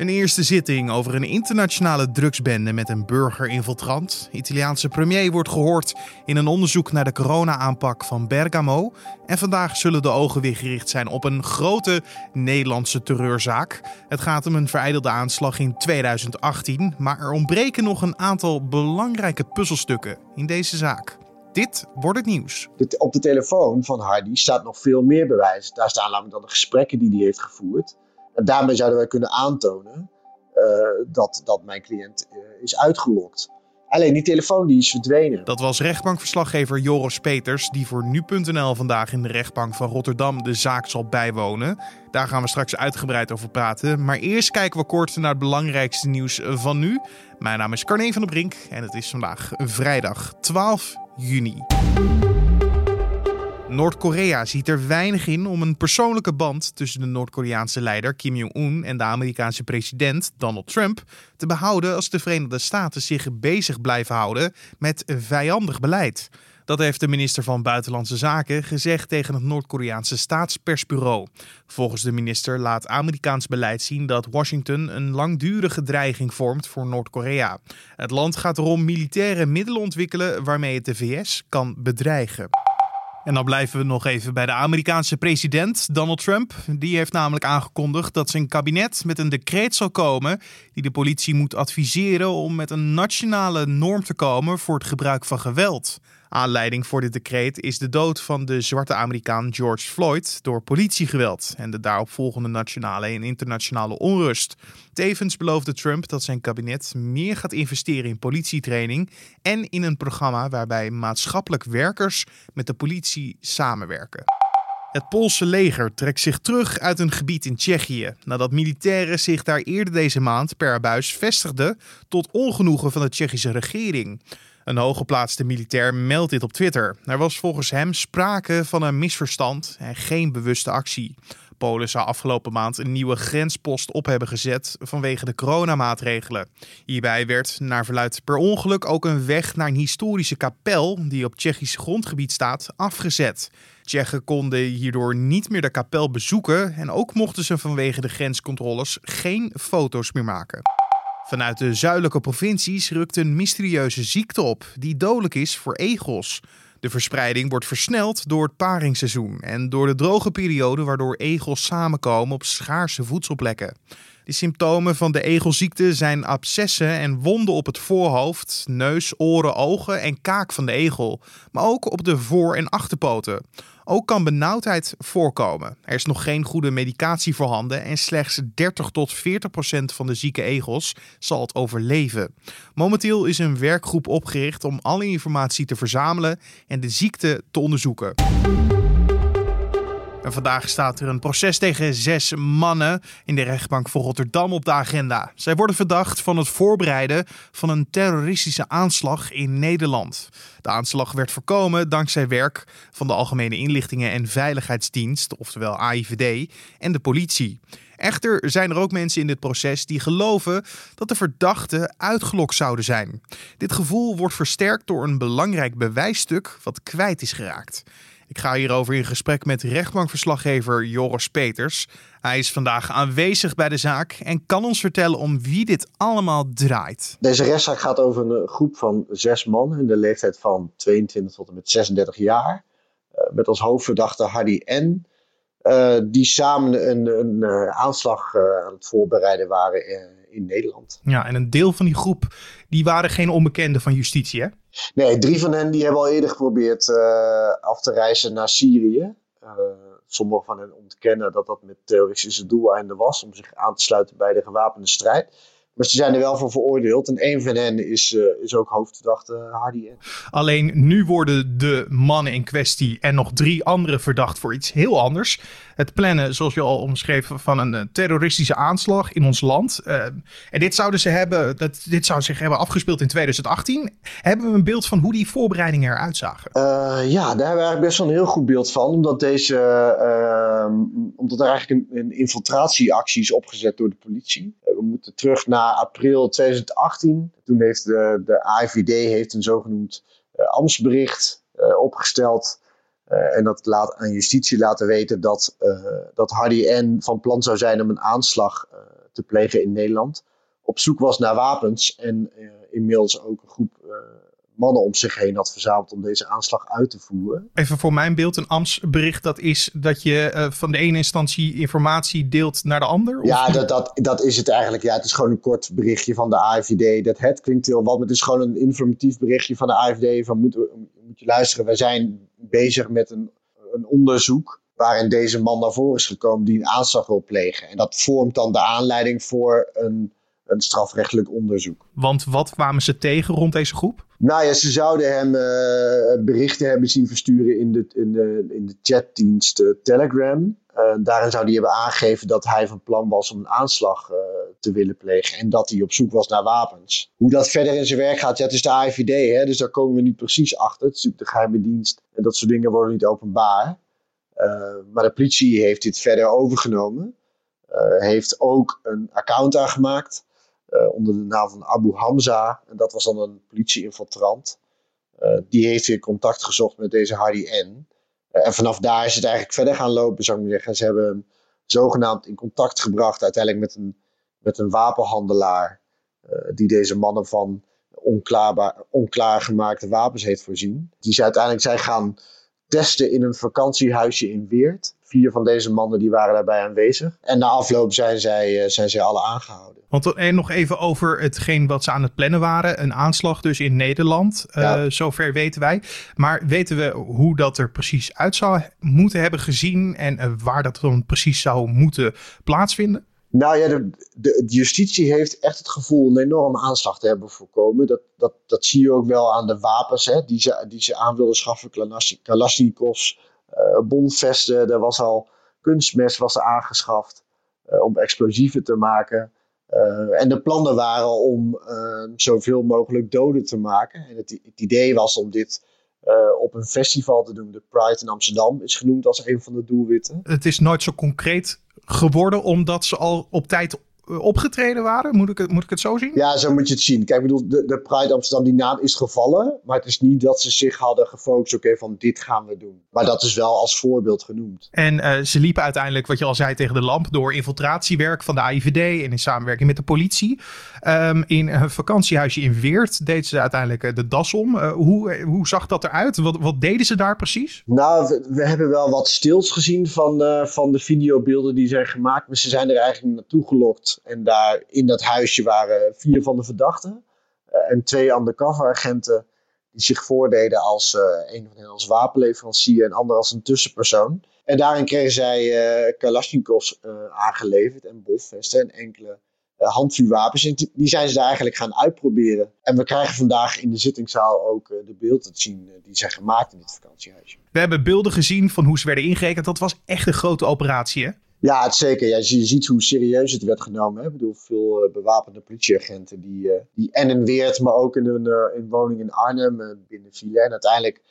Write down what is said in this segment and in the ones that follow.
Een eerste zitting over een internationale drugsbende met een burgerinfiltrant. Italiaanse premier wordt gehoord in een onderzoek naar de corona-aanpak van Bergamo. En vandaag zullen de ogen weer gericht zijn op een grote Nederlandse terreurzaak. Het gaat om een vereidelde aanslag in 2018, maar er ontbreken nog een aantal belangrijke puzzelstukken in deze zaak. Dit wordt het nieuws. Op de telefoon van Hardy staat nog veel meer bewijs. Daar staan namelijk dan de gesprekken die hij heeft gevoerd. En daarmee zouden wij kunnen aantonen uh, dat, dat mijn cliënt uh, is uitgelokt. Alleen die telefoon die is verdwenen. Dat was rechtbankverslaggever Joris Peters, die voor nu.nl vandaag in de rechtbank van Rotterdam de zaak zal bijwonen. Daar gaan we straks uitgebreid over praten. Maar eerst kijken we kort naar het belangrijkste nieuws van nu. Mijn naam is Carne van der Brink en het is vandaag vrijdag 12 juni. Noord-Korea ziet er weinig in om een persoonlijke band tussen de Noord-Koreaanse leider Kim Jong-un en de Amerikaanse president Donald Trump te behouden als de Verenigde Staten zich bezig blijven houden met vijandig beleid. Dat heeft de minister van Buitenlandse Zaken gezegd tegen het Noord-Koreaanse staatspersbureau. Volgens de minister laat Amerikaans beleid zien dat Washington een langdurige dreiging vormt voor Noord-Korea. Het land gaat erom militaire middelen ontwikkelen waarmee het de VS kan bedreigen. En dan blijven we nog even bij de Amerikaanse president Donald Trump. Die heeft namelijk aangekondigd dat zijn kabinet met een decreet zal komen die de politie moet adviseren om met een nationale norm te komen voor het gebruik van geweld. Aanleiding voor dit decreet is de dood van de zwarte Amerikaan George Floyd door politiegeweld en de daaropvolgende nationale en internationale onrust. Tevens beloofde Trump dat zijn kabinet meer gaat investeren in politietraining en in een programma waarbij maatschappelijk werkers met de politie samenwerken. Het Poolse leger trekt zich terug uit een gebied in Tsjechië nadat militairen zich daar eerder deze maand per buis vestigden tot ongenoegen van de Tsjechische regering. Een hooggeplaatste militair meldt dit op Twitter. Er was volgens hem sprake van een misverstand en geen bewuste actie. Polen zou afgelopen maand een nieuwe grenspost op hebben gezet vanwege de coronamaatregelen. Hierbij werd, naar verluid per ongeluk, ook een weg naar een historische kapel die op Tsjechisch grondgebied staat afgezet. Tsjechen konden hierdoor niet meer de kapel bezoeken en ook mochten ze vanwege de grenscontroles geen foto's meer maken. Vanuit de zuidelijke provincies rukt een mysterieuze ziekte op die dodelijk is voor egels. De verspreiding wordt versneld door het paringsseizoen en door de droge periode waardoor egels samenkomen op schaarse voedselplekken. De symptomen van de egelziekte zijn abscessen en wonden op het voorhoofd, neus, oren, ogen en kaak van de egel, maar ook op de voor- en achterpoten. Ook kan benauwdheid voorkomen. Er is nog geen goede medicatie voorhanden en slechts 30 tot 40 procent van de zieke egels zal het overleven. Momenteel is een werkgroep opgericht om alle informatie te verzamelen en de ziekte te onderzoeken. En vandaag staat er een proces tegen zes mannen in de rechtbank voor Rotterdam op de agenda. Zij worden verdacht van het voorbereiden van een terroristische aanslag in Nederland. De aanslag werd voorkomen dankzij werk van de Algemene Inlichtingen en Veiligheidsdienst, oftewel AIVD, en de politie. Echter zijn er ook mensen in dit proces die geloven dat de verdachten uitgelokt zouden zijn. Dit gevoel wordt versterkt door een belangrijk bewijsstuk wat kwijt is geraakt. Ik ga hierover in gesprek met rechtbankverslaggever Joris Peters. Hij is vandaag aanwezig bij de zaak en kan ons vertellen om wie dit allemaal draait. Deze rechtszaak gaat over een groep van zes mannen in de leeftijd van 22 tot en met 36 jaar. Uh, met als hoofdverdachte Hardy N. Uh, die samen een, een uh, aanslag aan het voorbereiden waren in Nederland. Ja, en een deel van die groep die waren geen onbekenden van justitie, hè? Nee, drie van hen die hebben al eerder geprobeerd uh, af te reizen naar Syrië. Uh, sommige van hen ontkennen dat dat met terroristische doeleinden was om zich aan te sluiten bij de gewapende strijd. Maar ze zijn er wel voor veroordeeld. En een van hen is, uh, is ook hoofdverdachte Hardy N. Alleen nu worden de mannen in kwestie en nog drie anderen verdacht voor iets heel anders. Het plannen, zoals je al omschreef, van een terroristische aanslag in ons land. Uh, en dit zouden ze hebben, dat, dit zou zich hebben afgespeeld in 2018. Hebben we een beeld van hoe die voorbereidingen eruit zagen? Uh, ja, daar hebben we eigenlijk best wel een heel goed beeld van. Omdat, deze, omdat er eigenlijk een, een infiltratieactie is opgezet door de politie. we moeten terug naar april 2018. Toen heeft de, de heeft een zogenoemd uh, ambtsbericht uh, opgesteld. Uh, en dat laat aan justitie laten weten dat, dat Hardy N van plan zou zijn om een aanslag te plegen in Nederland. Op zoek was naar wapens en inmiddels ook een groep mannen om zich heen had verzameld om deze aanslag uit te voeren. Even voor mijn beeld, een ambtsbericht dat is dat je uh, van de ene instantie informatie deelt naar de ander? Ja, dat, dat, dat is het eigenlijk. Ja, het is gewoon een kort berichtje van de AIVD. Dat het klinkt heel wat, maar het is gewoon een informatief berichtje van de AIVD van moet, moet je luisteren, wij zijn bezig met een, een onderzoek waarin deze man naar voren is gekomen die een aanslag wil plegen. En dat vormt dan de aanleiding voor een, een strafrechtelijk onderzoek. Want wat kwamen ze tegen rond deze groep? Nou ja, ze zouden hem uh, berichten hebben zien versturen in de, in de, in de chatdienst uh, Telegram. Uh, daarin zou hij hebben aangegeven dat hij van plan was om een aanslag te willen plegen. En dat hij op zoek was naar wapens. Hoe dat verder in zijn werk gaat, ja, het is de AIVD, hè, dus daar komen we niet precies achter. Het is natuurlijk de geheime dienst en dat soort dingen worden niet openbaar. maar de politie heeft dit verder overgenomen. heeft ook een account aangemaakt. Uh, onder de naam van Abu Hamza. En dat was dan een politie-infiltrant. Uh, die heeft weer contact gezocht met deze Hardy N. Uh, en vanaf daar is het eigenlijk verder gaan lopen, zou ik maar zeggen. Ze hebben hem zogenaamd in contact gebracht, uiteindelijk met een, met een wapenhandelaar. die deze mannen van onklaargemaakte wapens heeft voorzien. Die ze uiteindelijk zijn gaan testen in een vakantiehuisje in Weert. Vier van deze mannen die waren daarbij aanwezig. En na afloop zijn zij, zijn zij alle aangehouden. Want en nog even over hetgeen wat ze aan het plannen waren. Een aanslag dus in Nederland. Eh, zover weten wij. Maar weten we hoe dat er precies uit zou moeten hebben gezien. En uh, waar dat dan precies zou moeten plaatsvinden? Nou ja, de, de, justitie heeft echt het gevoel een enorme aanslag te hebben voorkomen. Dat, dat, dat zie je ook wel aan de wapens hè, die, ze, die ze aan wilden schaffen. Kalashnikovs, uh, bomvesten, er was al kunstmes was aangeschaft om explosieven te maken. Uh, en de plannen waren om zoveel mogelijk doden te maken. En het, idee was om dit op een festival te doen. De Pride in Amsterdam is genoemd als een van de doelwitten. Het is nooit zo concreet geworden omdat ze al op tijd opgetreden waren? Moet ik, het, moet ik het zo zien? Ja, zo moet je het zien. Kijk, ik bedoel, de, de Pride Amsterdam, die naam is gevallen. Maar het is niet dat ze zich hadden gefocust, oké, van dit gaan we doen. Maar dat is wel als voorbeeld genoemd. En uh, ze liepen uiteindelijk, wat je al zei, tegen de lamp door infiltratiewerk van de AIVD en in samenwerking met de politie. Um, in een vakantiehuisje in Weert deden ze uiteindelijk uh, de das om. Uh, hoe, hoe zag dat eruit? Wat, wat deden ze daar precies? Nou, we, we hebben wel wat stils gezien van, van de videobeelden die zijn gemaakt. Maar ze zijn er eigenlijk naartoe gelokt en daar in dat huisje waren vier van de verdachten. Uh, en twee undercover agenten die zich voordeden als uh, een van hen als wapenleverancier en ander als een tussenpersoon. En daarin kregen zij uh, Kalashnikovs aangeleverd en bofvesten en enkele handvuurwapens. En die zijn ze daar eigenlijk gaan uitproberen. En we krijgen vandaag in de zittingszaal ook de beelden te zien die zijn gemaakt in dit vakantiehuisje. We hebben beelden gezien van hoe ze werden ingerekend. Dat was echt een grote operatie, hè? Ja, het zeker. Ja, je ziet hoe serieus het werd genomen. Hè. Ik bedoel, veel uh, bewapende politieagenten die, uh, die en in Weert, maar ook in een uh, in woning in Arnhem binnen vielen. En uiteindelijk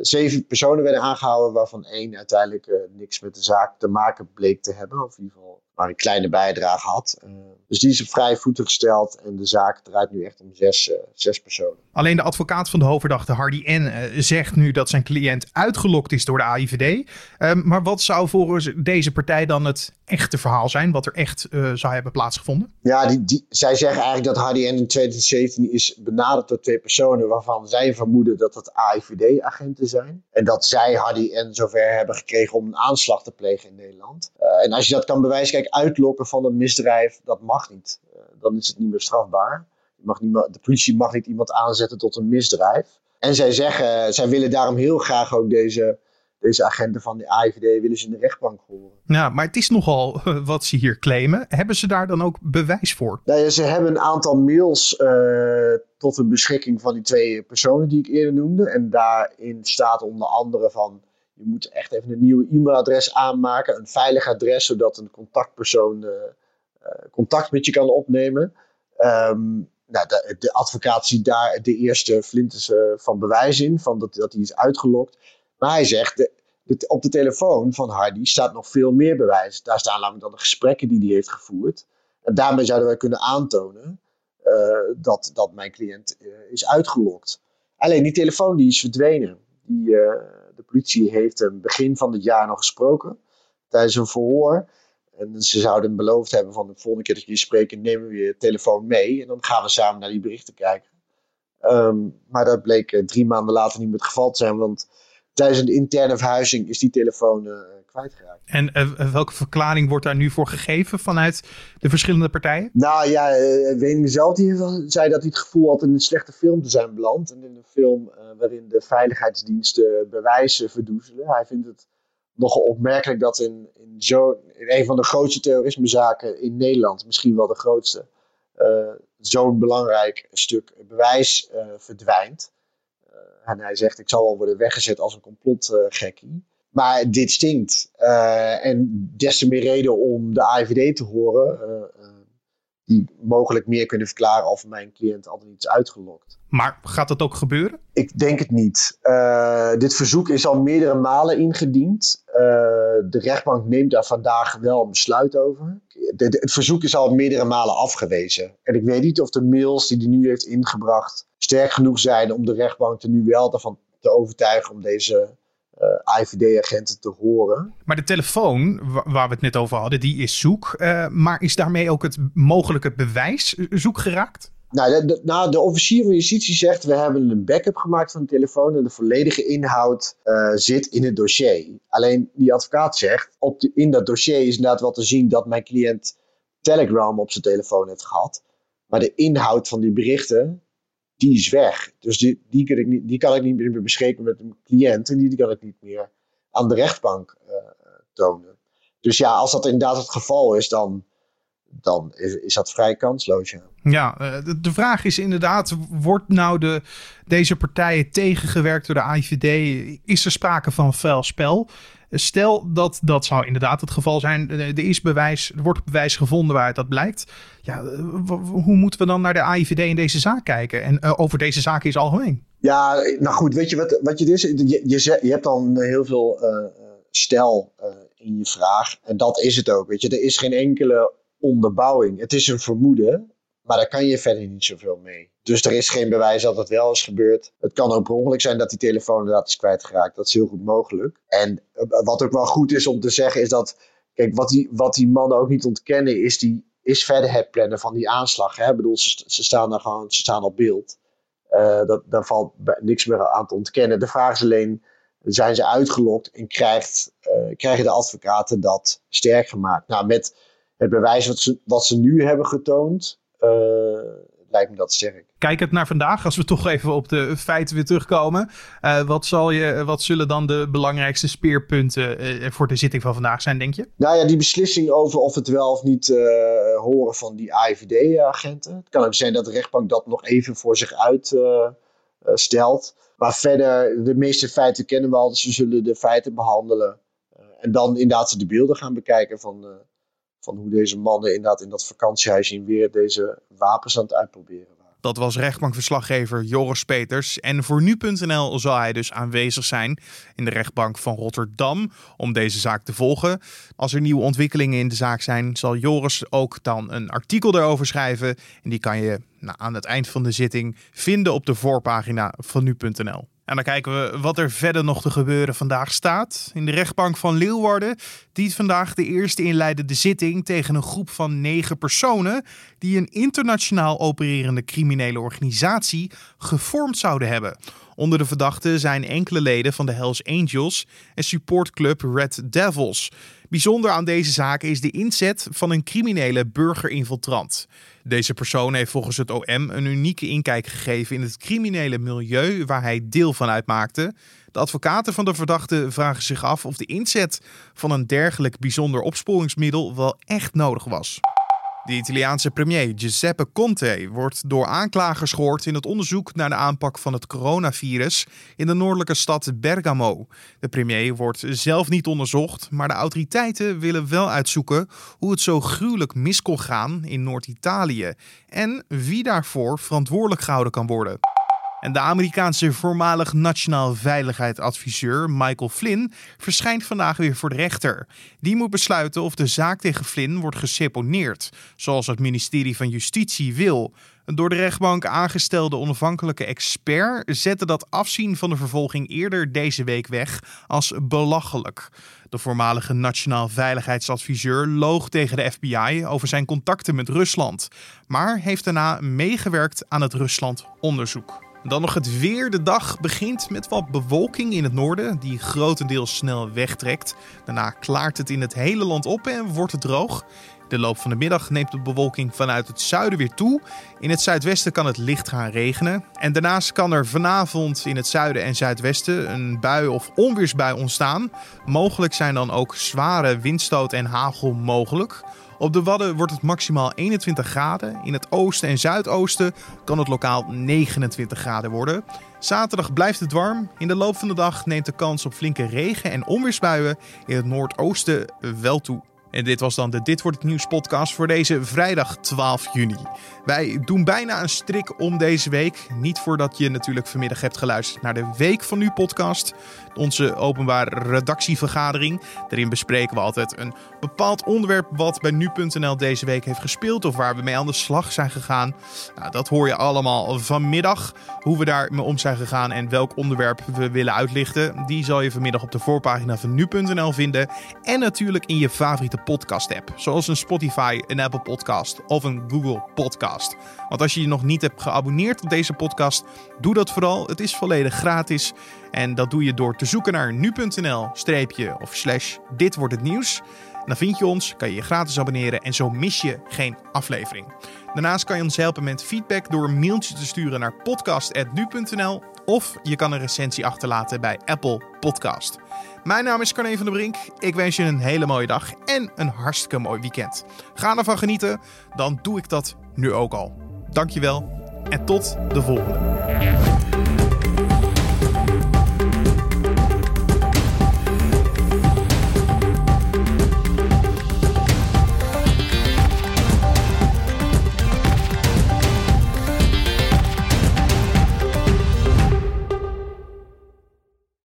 zeven personen werden aangehouden, waarvan één uiteindelijk niks met de zaak te maken bleek te hebben. Of in ieder geval maar een kleine bijdrage had. Uh, dus die is op vrije voeten gesteld en de zaak draait nu echt om zes, uh, zes personen. Alleen de advocaat van de hoofdverdachte Hardy N. Uh, zegt nu dat zijn cliënt uitgelokt is door de AIVD. Ehm, maar wat zou volgens deze partij dan het echte verhaal zijn? Wat er echt zou hebben plaatsgevonden? Ja, die, die, zij zeggen eigenlijk dat Hardy N. in 2017 is benaderd door twee personen waarvan zij vermoeden dat het AIVD-agenten zijn. En dat zij Hardy N. zover hebben gekregen om een aanslag te plegen in Nederland. en als je dat kan bewijzen, kijk, uitlokken van een misdrijf, dat mag niet. Uh, dan is het niet meer strafbaar. Je mag niet, de politie mag niet iemand aanzetten tot een misdrijf. En zij zeggen, zij willen daarom heel graag ook deze, deze agenten van de AIVD willen ze in de rechtbank horen. Ja, maar het is nogal wat ze hier claimen. Hebben ze daar dan ook bewijs voor? Nou ja, ze hebben een aantal mails uh, tot de beschikking van die twee personen die ik eerder noemde. En daarin staat onder andere van je moet echt even een nieuw e-mailadres aanmaken, een veilig adres, zodat een contactpersoon uh, contact met je kan opnemen. Um, nou, de, de, advocaat ziet daar de eerste flinters uh, van bewijs in, van dat, dat hij is uitgelokt. Maar hij zegt, op de telefoon van Hardy staat nog veel meer bewijs. Daar staan namelijk dan de gesprekken die hij heeft gevoerd. En daarmee zouden wij kunnen aantonen dat, dat mijn cliënt is uitgelokt. Alleen die telefoon die is verdwenen. Die, de politie heeft hem begin van het jaar nog gesproken tijdens een verhoor. En ze zouden beloofd hebben van de volgende keer dat jullie spreken, nemen we je telefoon mee. En dan gaan we samen naar die berichten kijken. Ehm, maar dat bleek eh, drie maanden later niet meer het geval te zijn. Want tijdens een interne verhuizing is die telefoon uh, kwijtgeraakt. En uh, welke verklaring wordt daar nu voor gegeven vanuit de verschillende partijen? Nou ja, uh, zelf die zei dat hij het gevoel had in een slechte film te zijn beland. En in een film waarin de veiligheidsdiensten bewijzen verdoezelen. Hij vindt het nogal opmerkelijk dat in, in, zo, in een van de grootste terrorismezaken in Nederland, misschien wel de grootste, zo'n belangrijk stuk bewijs verdwijnt. En hij zegt: Ik zal wel worden weggezet als een complotgekkie. maar dit stinkt. en des te meer reden om de AIVD te horen die mogelijk meer kunnen verklaren of mijn cliënt altijd iets uitgelokt. Maar gaat dat ook gebeuren? Ik denk het niet. Uh, dit verzoek is al meerdere malen ingediend. Uh, de rechtbank neemt daar vandaag wel een besluit over. De, het verzoek is al meerdere malen afgewezen. En ik weet niet of de mails die hij nu heeft ingebracht sterk genoeg zijn om de rechtbank er nu wel ervan te overtuigen om deze uh, IVD-agenten te horen. Maar de telefoon waar we het net over hadden, die is zoek. Uh, maar is daarmee ook het mogelijke bewijs zoek geraakt? Nou de, de, nou, de officier van justitie zegt: we hebben een backup gemaakt van de telefoon en de volledige inhoud uh, zit in het dossier. Alleen die advocaat zegt: op de, in dat dossier is inderdaad wel te zien dat mijn cliënt Telegram op zijn telefoon heeft gehad. Maar de inhoud van die berichten, die is weg. Dus die, die, kan ik niet, die kan ik niet meer beschikken met een cliënt en die, die kan ik niet meer aan de rechtbank uh, tonen. Dus ja, als dat inderdaad het geval is, dan, dan is, is dat vrij kansloos. Ja, ja eh, de, de, vraag is inderdaad: wordt nou de, deze partijen tegengewerkt door de AIVD? Is er sprake van vuil spel? Stel dat dat zou inderdaad het geval zijn. Er, is bewijs, er wordt bewijs gevonden waaruit dat blijkt. Ja, hoe moeten we dan naar de AIVD in deze zaak kijken? En uh, over deze zaak is algemeen. Ja, nou goed, weet je wat, wat je is? Je, je, je hebt dan heel veel uh, stel uh, in je vraag. En dat is het ook. Weet je, er is geen enkele onderbouwing. Het is een vermoeden. Maar daar kan je verder niet zoveel mee. Dus er is geen bewijs dat het wel is gebeurd. Het kan ook per ongeluk zijn dat die telefoon inderdaad is kwijtgeraakt. Dat is heel goed mogelijk. En eh, wat ook wel goed is om te zeggen is dat... Kijk, wat die, wat die mannen ook niet ontkennen is, die, is verder het plannen van die aanslag. Hè? Ik bedoel, ze, ze, staan daar gewoon ze staan op beeld. Uh, dat, daar valt niks meer aan te ontkennen. De vraag is alleen, zijn ze uitgelokt en krijgt, uh, krijgen de advocaten dat sterk gemaakt? Nou, met het bewijs wat ze, wat ze nu hebben getoond, uh, lijkt me dat sterk. Kijk het naar vandaag, als we toch even op de feiten weer terugkomen. Uh, wat, zal je, wat zullen dan de belangrijkste speerpunten uh, voor de zitting van vandaag zijn, denk je? Nou ja, die beslissing over of het wel of niet horen van die AIVD-agenten. Het kan ook zijn dat de rechtbank dat nog even voor zich uitstelt. maar verder, de meeste feiten kennen we al, dus we zullen de feiten behandelen. en dan inderdaad de beelden gaan bekijken van van hoe deze mannen inderdaad in dat vakantiehuis in weer deze wapens aan het uitproberen waren. Dat was rechtbankverslaggever Joris Peters. En voor nu.nl zal hij dus aanwezig zijn in de rechtbank van Rotterdam om deze zaak te volgen. Als er nieuwe ontwikkelingen in de zaak zijn, zal Joris ook dan een artikel erover schrijven. En die kan je nou, aan het eind van de zitting vinden op de voorpagina van nu.nl. En dan kijken we wat er verder nog te gebeuren vandaag staat. In de rechtbank van Leeuwarden dient vandaag de eerste inleidende zitting tegen een groep van negen personen die een internationaal opererende criminele organisatie gevormd zouden hebben. Onder de verdachten zijn enkele leden van de Hells Angels en supportclub Red Devils. Bijzonder aan deze zaak is de inzet van een criminele burgerinfiltrant. Deze persoon heeft volgens het OM een unieke inkijk gegeven in het criminele milieu waar hij deel van uitmaakte. De advocaten van de verdachte vragen zich af of de inzet van een dergelijk bijzonder opsporingsmiddel wel echt nodig was. De Italiaanse premier Giuseppe Conte wordt door aanklagers gehoord in het onderzoek naar de aanpak van het coronavirus in de noordelijke stad Bergamo. De premier wordt zelf niet onderzocht, maar de autoriteiten willen wel uitzoeken hoe het zo gruwelijk mis kon gaan in Noord-Italië en wie daarvoor verantwoordelijk gehouden kan worden. En de Amerikaanse voormalig nationaal veiligheidsadviseur Michael Flynn verschijnt vandaag weer voor de rechter. Die moet besluiten of de zaak tegen Flynn wordt geseponeerd, zoals het ministerie van Justitie wil. Een door de rechtbank aangestelde onafhankelijke expert zette dat afzien van de vervolging eerder deze week weg als belachelijk. De voormalige nationaal veiligheidsadviseur loog tegen de FBI over zijn contacten met Rusland, maar heeft daarna meegewerkt aan het Rusland-onderzoek. Dan nog het weer. De dag begint met wat bewolking in het noorden, die grotendeels snel wegtrekt. Daarna klaart het in het hele land op en wordt het droog. De loop van de middag neemt de bewolking vanuit het zuiden weer toe. In het zuidwesten kan het licht gaan regenen. En daarnaast kan er vanavond in het zuiden en zuidwesten een bui of onweersbui ontstaan. Mogelijk zijn dan ook zware windstoot en hagel mogelijk. Op de Wadden wordt het maximaal 21 graden. In het oosten en zuidoosten kan het lokaal 29 graden worden. Zaterdag blijft het warm. In de loop van de dag neemt de kans op flinke regen- en onweersbuien in het noordoosten wel toe. En dit was dan de Dit wordt het nieuws podcast voor deze vrijdag 12 juni. Wij doen bijna een strik om deze week. Niet voordat je natuurlijk vanmiddag hebt geluisterd naar de Week van Nu podcast. Onze openbare redactievergadering. Daarin bespreken we altijd een bepaald onderwerp wat bij nu.nl deze week heeft gespeeld. Of waar we mee aan de slag zijn gegaan. Nou, dat hoor je allemaal vanmiddag. Hoe we daarmee om zijn gegaan en welk onderwerp we willen uitlichten. Die zal je vanmiddag op de voorpagina van nu.nl vinden. En natuurlijk in je favoriete podcast app. Zoals een Spotify, een Apple podcast of een Google podcast. Want als je je nog niet hebt geabonneerd op deze podcast, doe dat vooral. Het is volledig gratis. En dat doe je door te zoeken naar nu.nl streepje of slash dit wordt het nieuws. dan vind je ons, kan je je gratis abonneren en zo mis je geen aflevering. Daarnaast kan je ons helpen met feedback door een mailtje te sturen naar podcast.nu.nl of je kan een recensie achterlaten bij Apple Podcast. Mijn naam is Carne van der Brink. Ik wens je een hele mooie dag en een hartstikke mooi weekend. Ga ervan genieten, dan doe ik dat nu ook al. Dankjewel en tot de volgende.